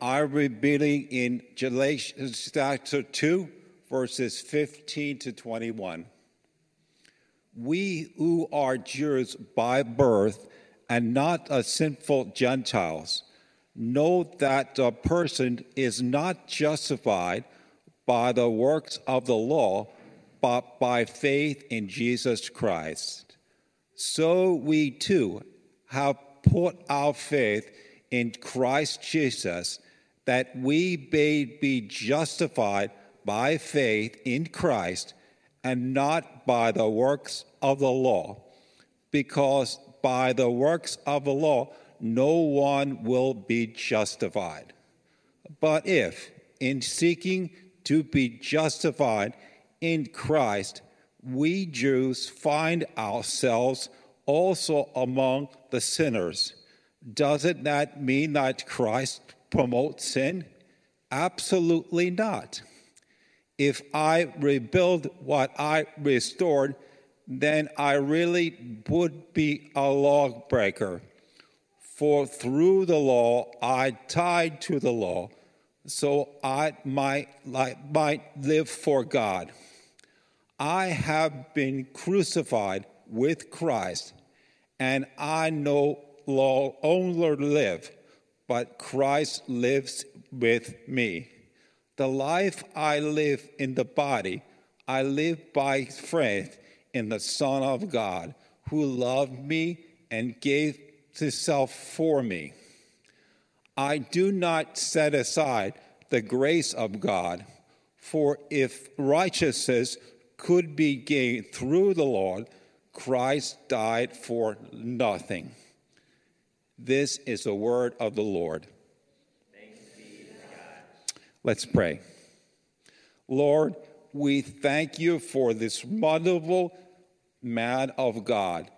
Be reading in Galatians chapter 2, verses 15 to 21. We who are Jews by birth and not a sinful Gentiles know that the person is not justified by the works of the law, but by faith in Jesus Christ. So we too have put our faith in Christ Jesus that we may be justified by faith in Christ and not by the works of the law, because by the works of the law no one will be justified. But if, in seeking to be justified in Christ, we Jews find ourselves also among the sinners, does it not mean that Christ promotes sin? Absolutely not. If I rebuild what I restored, then I really would be a lawbreaker. For through the law I tied to the law, so I might, like, might live for God. I have been crucified with Christ, and I no longer live, but Christ lives with me. The life I live in the body, I live by faith in the Son of God, who loved me and gave himself for me. I do not set aside the grace of God, for if righteousness could be gained through the Lord, Christ died for nothing. This is the word of the Lord. Let's pray. Lord, we thank you for this wonderful man of God.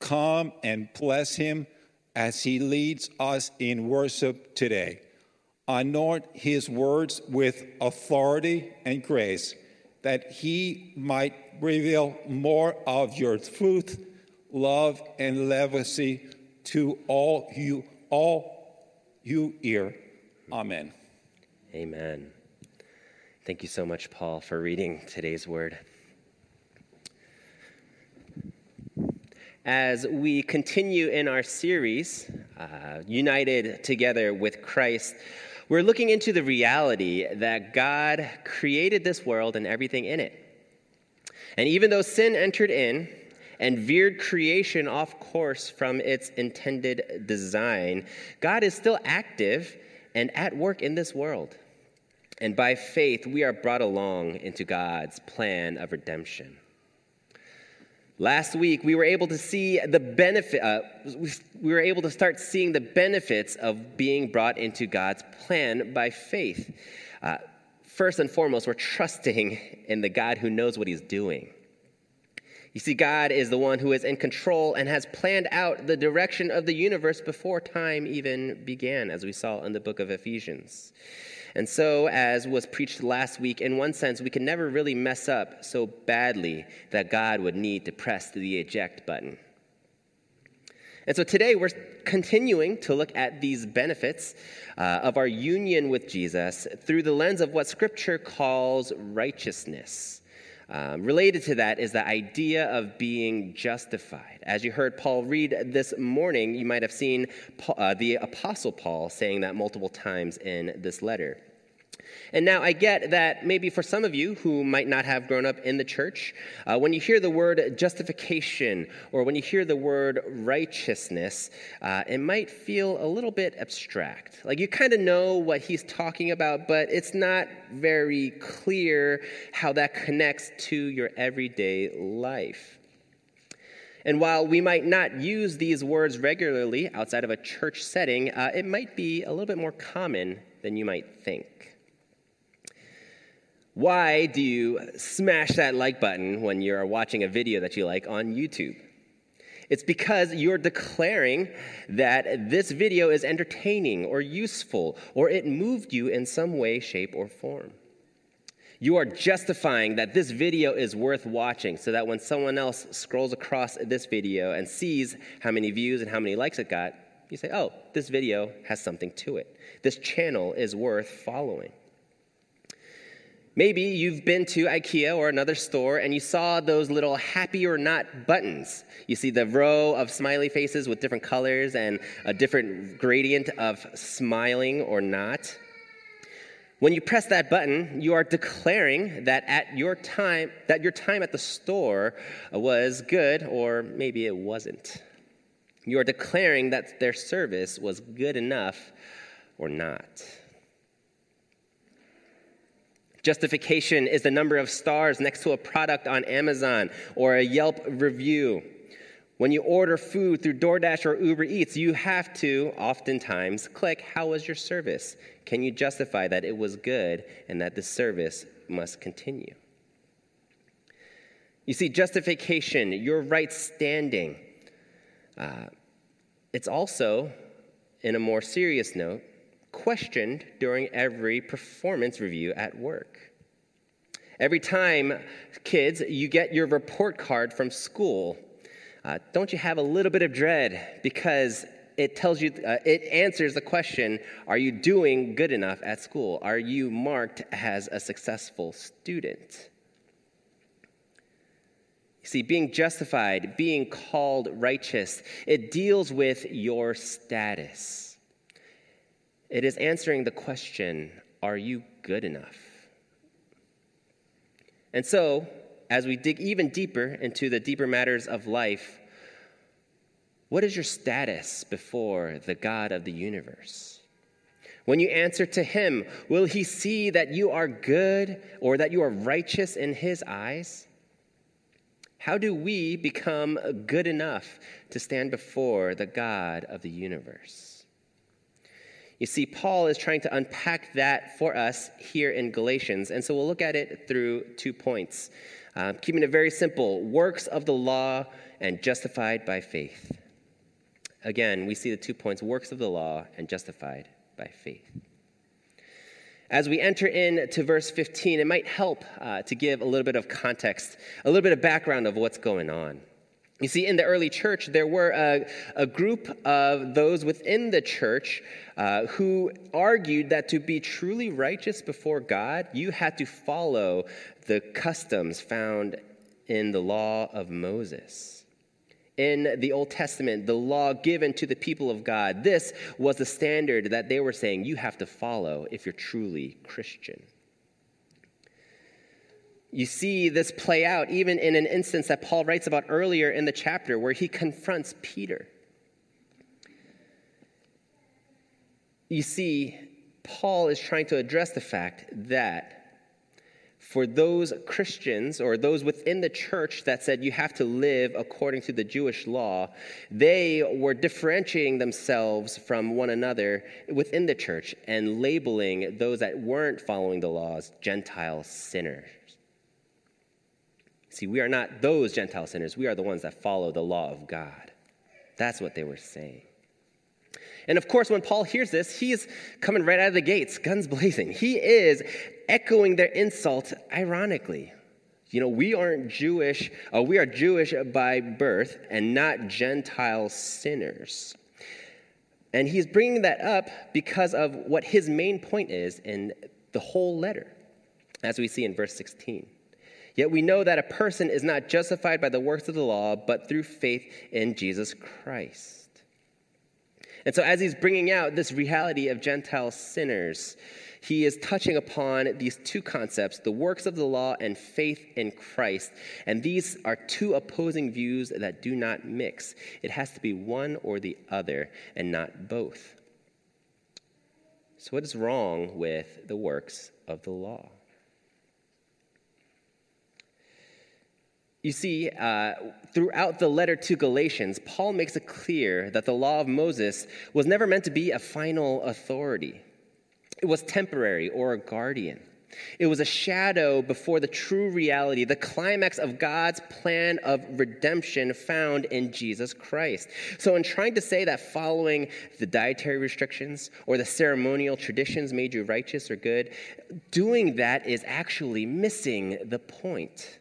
Come and bless him as he leads us in worship today. Anoint his words with authority and grace, that he might reveal more of your truth, love, and legacy to all you all you hear. Amen. Amen. Thank you so much, Paul, for reading today's word. As we continue in our series, uh, United Together with Christ, we're looking into the reality that God created this world and everything in it. And even though sin entered in and veered creation off course from its intended design, God is still active and at work in this world. And by faith, we are brought along into God's plan of redemption. Last week, we were able to see the benefit, uh, we were able to start seeing the benefits of being brought into God's plan by faith. Uh, first and foremost, we're trusting in the God who knows what he's doing. You see, God is the one who is in control and has planned out the direction of the universe before time even began, as we saw in the book of Ephesians. And so, as was preached last week, in one sense, we can never really mess up so badly that God would need to press the eject button. And so today we're continuing to look at these benefits uh, of our union with Jesus through the lens of what Scripture calls righteousness. Um, related to that is the idea of being justified. As you heard Paul read this morning, you might have seen Paul, uh, the Apostle Paul saying that multiple times in this letter. And now I get that maybe for some of you who might not have grown up in the church, uh, when you hear the word justification or when you hear the word righteousness, uh, it might feel a little bit abstract. Like you kind of know what he's talking about, but it's not very clear how that connects to your everyday life. And while we might not use these words regularly outside of a church setting, uh, it might be a little bit more common than you might think. Why do you smash that like button when you're watching a video that you like on YouTube? It's because you're declaring that this video is entertaining or useful or it moved you in some way, shape, or form. You are justifying that this video is worth watching so that when someone else scrolls across this video and sees how many views and how many likes it got, you say, oh, this video has something to it. This channel is worth following. Maybe you've been to IKEA or another store and you saw those little happy or not buttons. You see the row of smiley faces with different colors and a different gradient of smiling or not. When you press that button, you are declaring that at your time that your time at the store was good or maybe it wasn't. You are declaring that their service was good enough or not. Justification is the number of stars next to a product on Amazon or a Yelp review. When you order food through DoorDash or Uber Eats, you have to oftentimes click, How was your service? Can you justify that it was good and that the service must continue? You see, justification, your right standing, uh, it's also, in a more serious note, questioned during every performance review at work. Every time, kids, you get your report card from school, uh, don't you have a little bit of dread because it tells you, uh, it answers the question Are you doing good enough at school? Are you marked as a successful student? You see, being justified, being called righteous, it deals with your status. It is answering the question Are you good enough? And so, as we dig even deeper into the deeper matters of life, what is your status before the God of the universe? When you answer to Him, will He see that you are good or that you are righteous in His eyes? How do we become good enough to stand before the God of the universe? You see, Paul is trying to unpack that for us here in Galatians, and so we'll look at it through two points. Uh, keeping it very simple works of the law and justified by faith. Again, we see the two points works of the law and justified by faith. As we enter into verse 15, it might help uh, to give a little bit of context, a little bit of background of what's going on. You see, in the early church, there were a, a group of those within the church uh, who argued that to be truly righteous before God, you had to follow the customs found in the law of Moses. In the Old Testament, the law given to the people of God, this was the standard that they were saying you have to follow if you're truly Christian. You see this play out even in an instance that Paul writes about earlier in the chapter where he confronts Peter. You see, Paul is trying to address the fact that for those Christians or those within the church that said you have to live according to the Jewish law, they were differentiating themselves from one another within the church and labeling those that weren't following the laws Gentile sinners. See, we are not those Gentile sinners. We are the ones that follow the law of God. That's what they were saying. And of course, when Paul hears this, he is coming right out of the gates, guns blazing. He is echoing their insult ironically. You know, we aren't Jewish, uh, we are Jewish by birth and not Gentile sinners. And he's bringing that up because of what his main point is in the whole letter, as we see in verse 16. Yet we know that a person is not justified by the works of the law, but through faith in Jesus Christ. And so, as he's bringing out this reality of Gentile sinners, he is touching upon these two concepts the works of the law and faith in Christ. And these are two opposing views that do not mix. It has to be one or the other and not both. So, what is wrong with the works of the law? You see, uh, throughout the letter to Galatians, Paul makes it clear that the law of Moses was never meant to be a final authority. It was temporary or a guardian. It was a shadow before the true reality, the climax of God's plan of redemption found in Jesus Christ. So, in trying to say that following the dietary restrictions or the ceremonial traditions made you righteous or good, doing that is actually missing the point.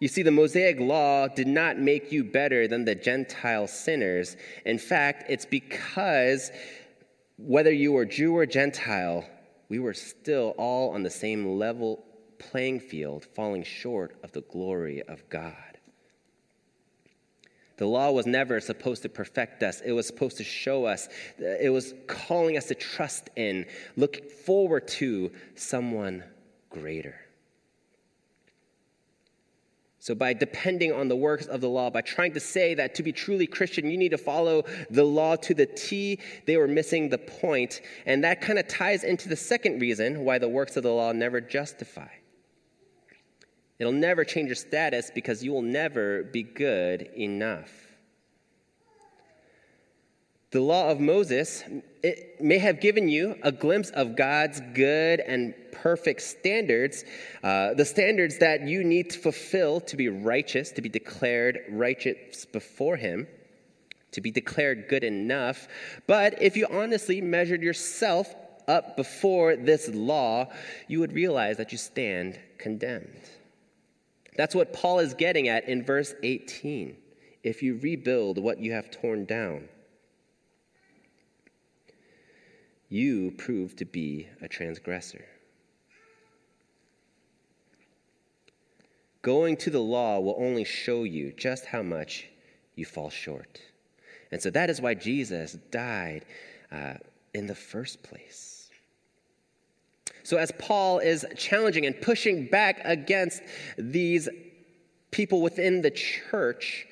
You see, the Mosaic law did not make you better than the Gentile sinners. In fact, it's because whether you were Jew or Gentile, we were still all on the same level playing field, falling short of the glory of God. The law was never supposed to perfect us. It was supposed to show us. It was calling us to trust in, look forward to someone greater. So, by depending on the works of the law, by trying to say that to be truly Christian, you need to follow the law to the T, they were missing the point. And that kind of ties into the second reason why the works of the law never justify. It'll never change your status because you will never be good enough. The law of Moses it may have given you a glimpse of God's good and perfect standards, uh, the standards that you need to fulfill to be righteous, to be declared righteous before Him, to be declared good enough. But if you honestly measured yourself up before this law, you would realize that you stand condemned. That's what Paul is getting at in verse 18. If you rebuild what you have torn down, you prove to be a transgressor. Going to the law will only show you just how much you fall short. And so that is why Jesus died uh, in the first place. So, as Paul is challenging and pushing back against these people within the church,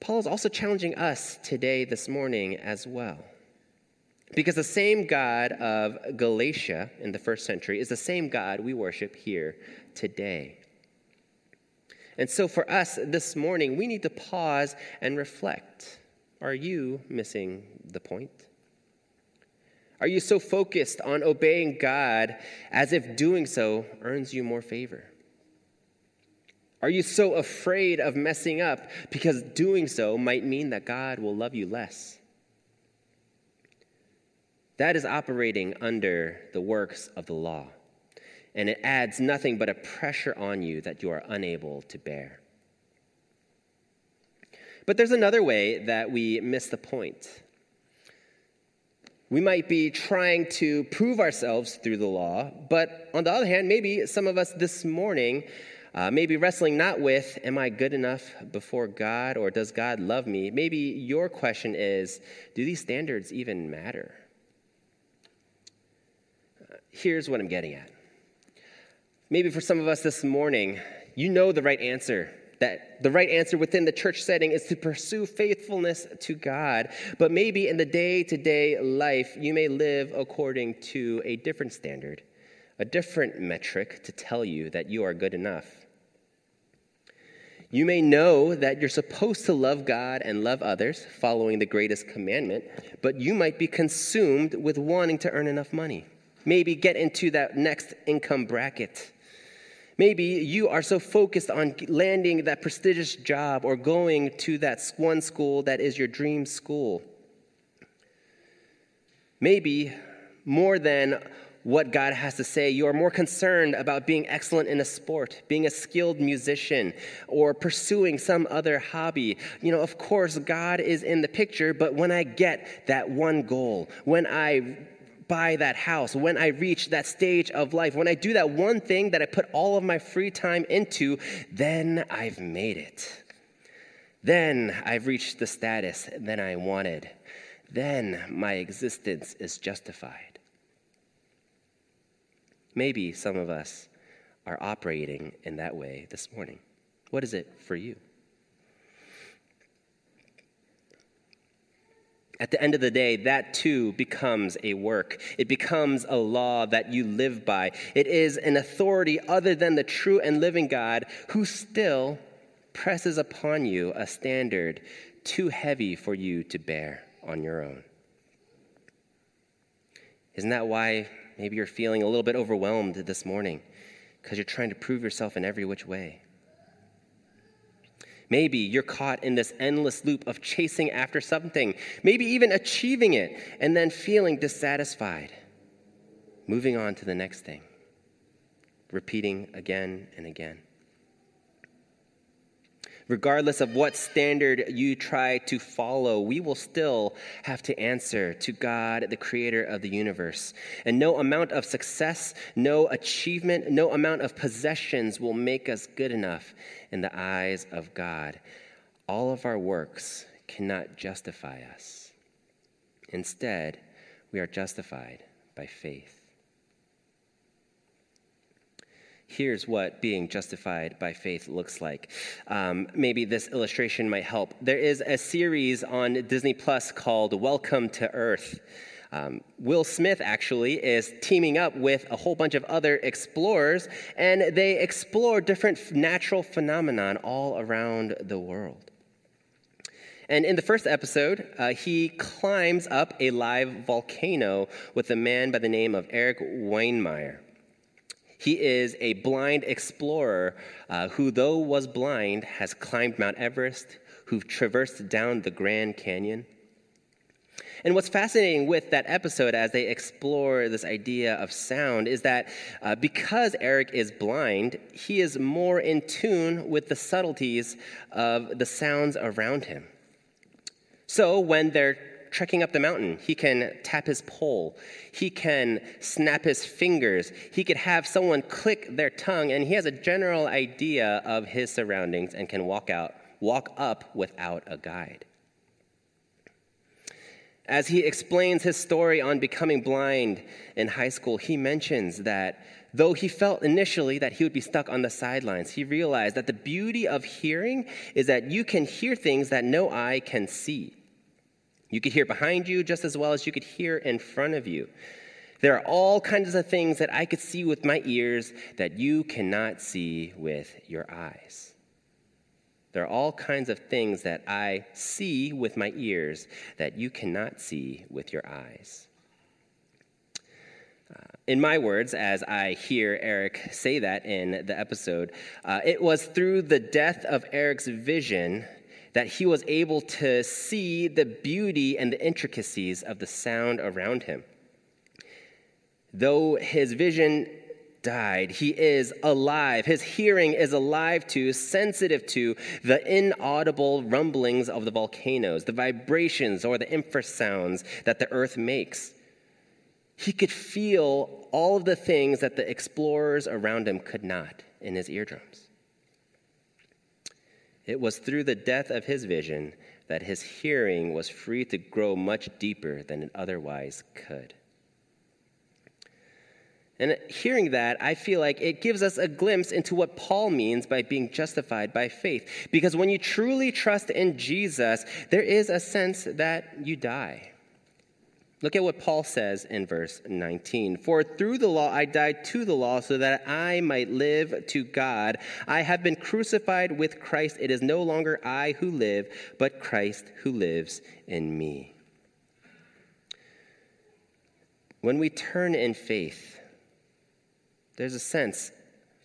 Paul is also challenging us today, this morning, as well. Because the same God of Galatia in the first century is the same God we worship here today. And so for us this morning, we need to pause and reflect. Are you missing the point? Are you so focused on obeying God as if doing so earns you more favor? Are you so afraid of messing up because doing so might mean that God will love you less? That is operating under the works of the law. And it adds nothing but a pressure on you that you are unable to bear. But there's another way that we miss the point. We might be trying to prove ourselves through the law, but on the other hand, maybe some of us this morning uh, maybe wrestling not with, am I good enough before God or does God love me? Maybe your question is, do these standards even matter? Here's what I'm getting at. Maybe for some of us this morning, you know the right answer. That the right answer within the church setting is to pursue faithfulness to God. But maybe in the day to day life, you may live according to a different standard, a different metric to tell you that you are good enough. You may know that you're supposed to love God and love others, following the greatest commandment, but you might be consumed with wanting to earn enough money maybe get into that next income bracket. Maybe you are so focused on landing that prestigious job or going to that one school that is your dream school. Maybe more than what God has to say. You are more concerned about being excellent in a sport, being a skilled musician, or pursuing some other hobby. You know, of course, God is in the picture, but when I get that one goal, when I buy that house, when I reach that stage of life, when I do that one thing that I put all of my free time into, then I've made it. Then I've reached the status that I wanted. Then my existence is justified. Maybe some of us are operating in that way this morning. What is it for you? At the end of the day, that too becomes a work. It becomes a law that you live by. It is an authority other than the true and living God who still presses upon you a standard too heavy for you to bear on your own. Isn't that why Maybe you're feeling a little bit overwhelmed this morning because you're trying to prove yourself in every which way. Maybe you're caught in this endless loop of chasing after something, maybe even achieving it, and then feeling dissatisfied, moving on to the next thing, repeating again and again. Regardless of what standard you try to follow, we will still have to answer to God, the creator of the universe. And no amount of success, no achievement, no amount of possessions will make us good enough in the eyes of God. All of our works cannot justify us. Instead, we are justified by faith. Here's what being justified by faith looks like. Um, maybe this illustration might help. There is a series on Disney Plus called Welcome to Earth. Um, Will Smith actually is teaming up with a whole bunch of other explorers, and they explore different natural phenomenon all around the world. And in the first episode, uh, he climbs up a live volcano with a man by the name of Eric Weihenmayer. He is a blind explorer uh, who, though was blind, has climbed Mount Everest, who traversed down the Grand Canyon. And what's fascinating with that episode as they explore this idea of sound is that uh, because Eric is blind, he is more in tune with the subtleties of the sounds around him. So when they're trekking up the mountain. He can tap his pole. He can snap his fingers. He could have someone click their tongue, and he has a general idea of his surroundings and can walk out, walk up without a guide. As he explains his story on becoming blind in high school, he mentions that though he felt initially that he would be stuck on the sidelines, he realized that the beauty of hearing is that you can hear things that no eye can see. You could hear behind you just as well as you could hear in front of you. There are all kinds of things that I could see with my ears that you cannot see with your eyes. There are all kinds of things that I see with my ears that you cannot see with your eyes. Uh, in my words, as I hear Eric say that in the episode, uh, it was through the death of Eric's vision that he was able to see the beauty and the intricacies of the sound around him. Though his vision died, he is alive. His hearing is alive to, sensitive to the inaudible rumblings of the volcanoes, the vibrations or the infrasounds that the earth makes. He could feel all of the things that the explorers around him could not in his eardrums. It was through the death of his vision that his hearing was free to grow much deeper than it otherwise could. And hearing that, I feel like it gives us a glimpse into what Paul means by being justified by faith. Because when you truly trust in Jesus, there is a sense that you die. Look at what Paul says in verse 19. For through the law I died to the law so that I might live to God. I have been crucified with Christ. It is no longer I who live, but Christ who lives in me. When we turn in faith, there's a sense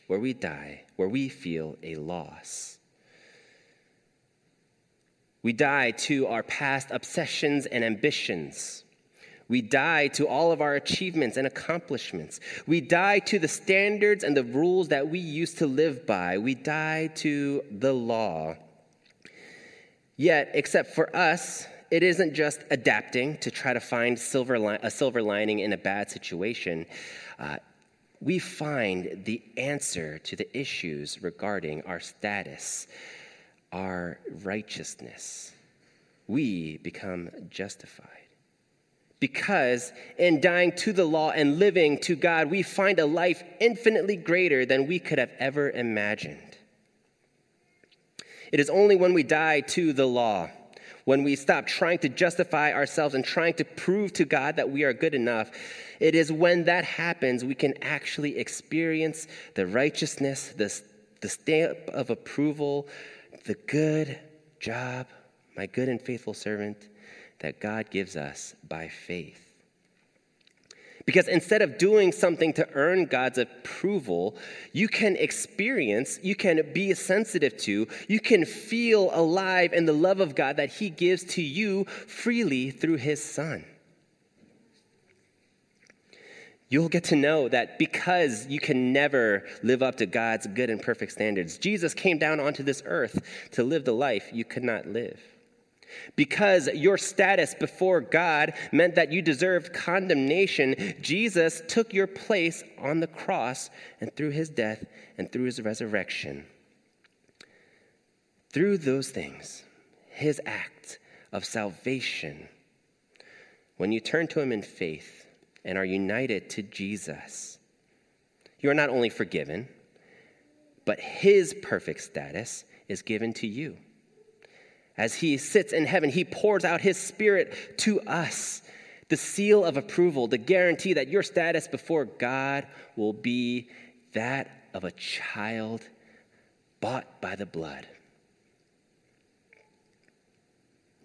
where we die, where we feel a loss. We die to our past obsessions and ambitions. We die to all of our achievements and accomplishments. We die to the standards and the rules that we used to live by. We die to the law. Yet, except for us, it isn't just adapting to try to find silver li- a silver lining in a bad situation. Uh, we find the answer to the issues regarding our status, our righteousness. We become justified. Because in dying to the law and living to God, we find a life infinitely greater than we could have ever imagined. It is only when we die to the law, when we stop trying to justify ourselves and trying to prove to God that we are good enough, it is when that happens we can actually experience the righteousness, the, the stamp of approval, the good job, my good and faithful servant that God gives us by faith. Because instead of doing something to earn God's approval, you can experience, you can be sensitive to, you can feel alive in the love of God that He gives to you freely through His Son. You'll get to know that because you can never live up to God's good and perfect standards, Jesus came down onto this earth to live the life you could not live. Because your status before God meant that you deserved condemnation, Jesus took your place on the cross, and through his death and through his resurrection, through those things, his act of salvation, when you turn to him in faith and are united to Jesus, you are not only forgiven, but his perfect status is given to you. As he sits in heaven, he pours out his spirit to us, the seal of approval, the guarantee that your status before God will be that of a child bought by the blood.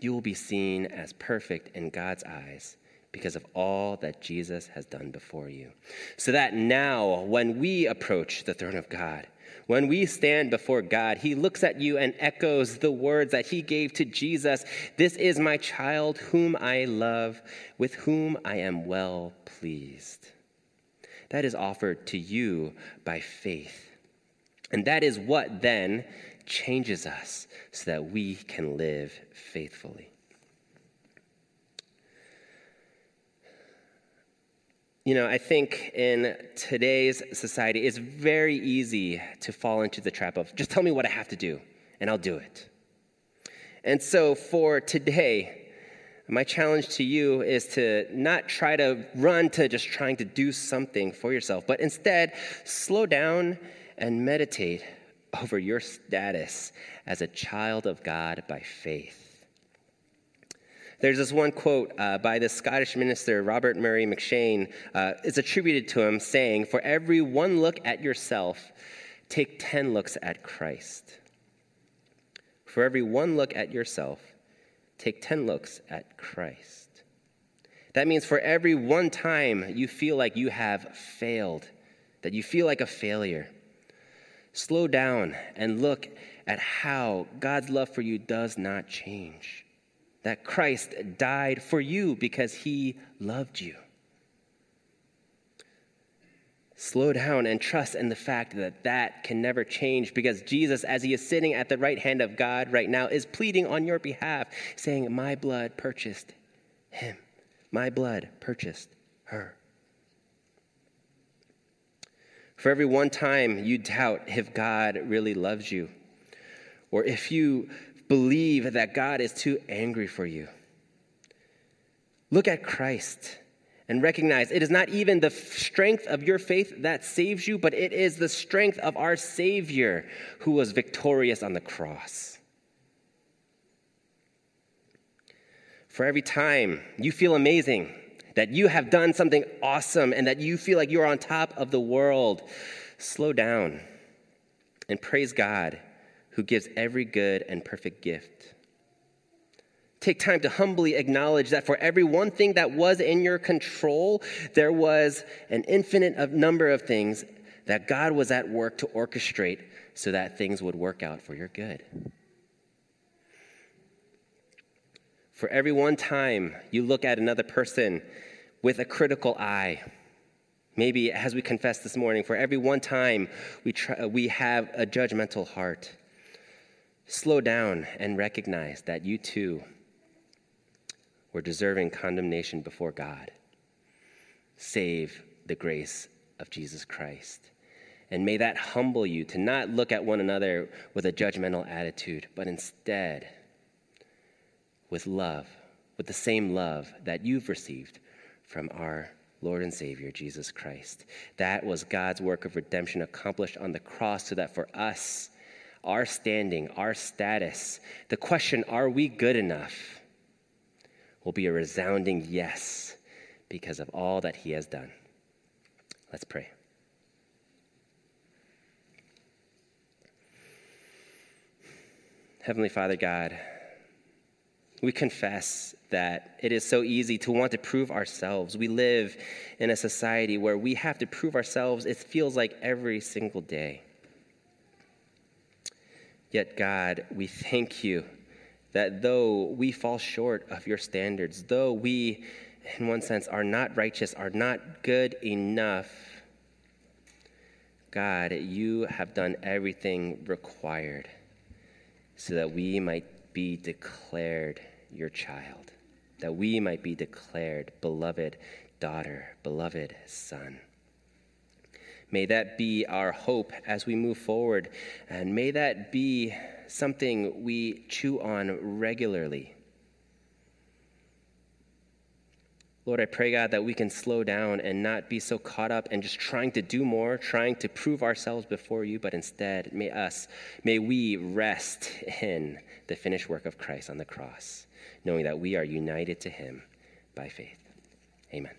You will be seen as perfect in God's eyes because of all that Jesus has done before you. So that now, when we approach the throne of God, when we stand before God, He looks at you and echoes the words that He gave to Jesus This is my child, whom I love, with whom I am well pleased. That is offered to you by faith. And that is what then changes us so that we can live faithfully. You know, I think in today's society, it's very easy to fall into the trap of just tell me what I have to do, and I'll do it. And so for today, my challenge to you is to not try to run to just trying to do something for yourself, but instead slow down and meditate over your status as a child of God by faith. There's this one quote uh, by the Scottish minister Robert Murray M'Cheyne. Uh, it's attributed to him saying, For every one look at yourself, take 10 looks at Christ. For every one look at yourself, take 10 looks at Christ. That means for every one time you feel like you have failed, that you feel like a failure, slow down and look at how God's love for you does not change that Christ died for you because he loved you. Slow down and trust in the fact that that can never change because Jesus, as he is sitting at the right hand of God right now, is pleading on your behalf, saying, My blood purchased him. My blood purchased her. For every one time you doubt if God really loves you, or if you believe that God is too angry for you. Look at Christ and recognize it is not even the strength of your faith that saves you, but it is the strength of our Savior who was victorious on the cross. For every time you feel amazing, that you have done something awesome, and that you feel like you're on top of the world, slow down and praise God who gives every good and perfect gift. Take time to humbly acknowledge that for every one thing that was in your control, there was an infinite number of things that God was at work to orchestrate so that things would work out for your good. For every one time you look at another person with a critical eye, maybe as we confessed this morning, for every one time we, try, we have a judgmental heart, slow down and recognize that you too were deserving condemnation before God. Save the grace of Jesus Christ. And may that humble you to not look at one another with a judgmental attitude, but instead with love, with the same love that you've received from our Lord and Savior, Jesus Christ. That was God's work of redemption accomplished on the cross so that for us, our standing, our status, the question, are we good enough, will be a resounding yes because of all that he has done. Let's pray. Heavenly Father God, We confess that it is so easy to want to prove ourselves. We live in a society where we have to prove ourselves, it feels like every single day. Yet, God, we thank you that though we fall short of your standards, though we, in one sense, are not righteous, are not good enough, God, you have done everything required so that we might be declared your child, that we might be declared beloved daughter, beloved son. May that be our hope as we move forward, and may that be something we chew on regularly. Lord, I pray, God, that we can slow down and not be so caught up and just trying to do more, trying to prove ourselves before you, but instead, may us, may we rest in the finished work of Christ on the cross, knowing that we are united to him by faith. Amen.